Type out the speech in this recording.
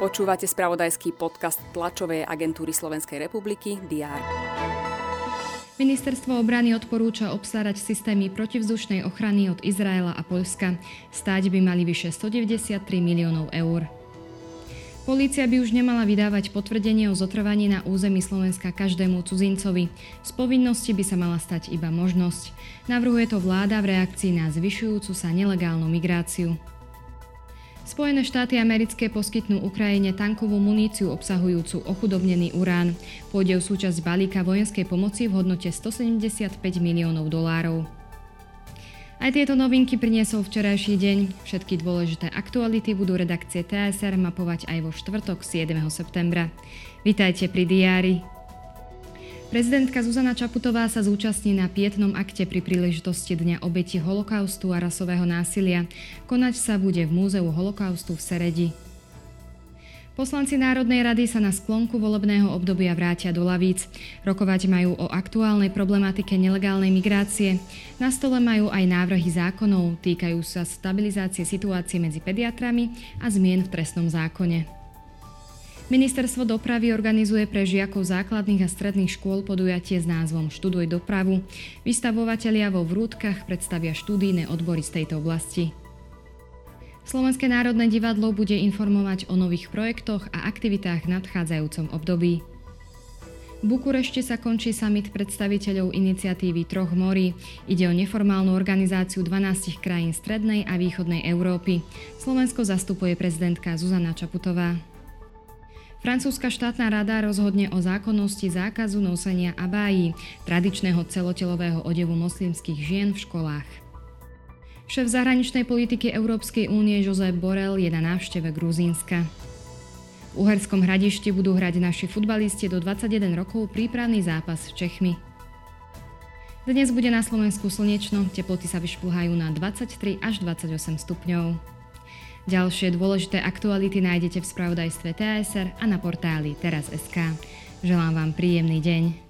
Počúvate spravodajský podcast tlačovej agentúry Slovenskej republiky DR. Ministerstvo obrany odporúča obstarať systémy protivzdušnej ochrany od Izraela a Poľska. Stáť by mali vyše 193 miliónov eur. Polícia by už nemala vydávať potvrdenie o zotrvaní na území Slovenska každému cudzincovi. Z povinnosti by sa mala stať iba možnosť. Navrhuje to vláda v reakcii na zvyšujúcu sa nelegálnu migráciu. Spojené štáty americké poskytnú Ukrajine tankovú muníciu obsahujúcu ochudobnený urán. Pôjde o súčasť balíka vojenskej pomoci v hodnote 175 miliónov dolárov. Aj tieto novinky priniesol včerajší deň. Všetky dôležité aktuality budú redakcie TSR mapovať aj vo štvrtok 7. septembra. Vítajte pri diári. Prezidentka Zuzana Čaputová sa zúčastní na pietnom akte pri príležitosti Dňa obeti holokaustu a rasového násilia. Konať sa bude v Múzeu holokaustu v Seredi. Poslanci Národnej rady sa na sklonku volebného obdobia vrátia do lavíc. Rokovať majú o aktuálnej problematike nelegálnej migrácie. Na stole majú aj návrhy zákonov, týkajú sa stabilizácie situácie medzi pediatrami a zmien v trestnom zákone. Ministerstvo dopravy organizuje pre žiakov základných a stredných škôl podujatie s názvom Študuj dopravu. Vystavovatelia vo vrútkach predstavia študijné odbory z tejto oblasti. Slovenské národné divadlo bude informovať o nových projektoch a aktivitách v nadchádzajúcom období. V Bukurešti sa končí summit predstaviteľov iniciatívy Troch morí. Ide o neformálnu organizáciu 12 krajín strednej a východnej Európy. Slovensko zastupuje prezidentka Zuzana Čaputová. Francúzska štátna rada rozhodne o zákonnosti zákazu nosenia abájí, tradičného celotelového odevu moslimských žien v školách. Šéf zahraničnej politiky Európskej únie Josep Borel je na návšteve Gruzínska. V Uherskom hradišti budú hrať naši futbalisti do 21 rokov prípravný zápas v Čechmi. Dnes bude na Slovensku slnečno, teploty sa vyšplhajú na 23 až 28 stupňov. Ďalšie dôležité aktuality nájdete v spravodajstve TSR a na portáli teraz.sk. Želám vám príjemný deň.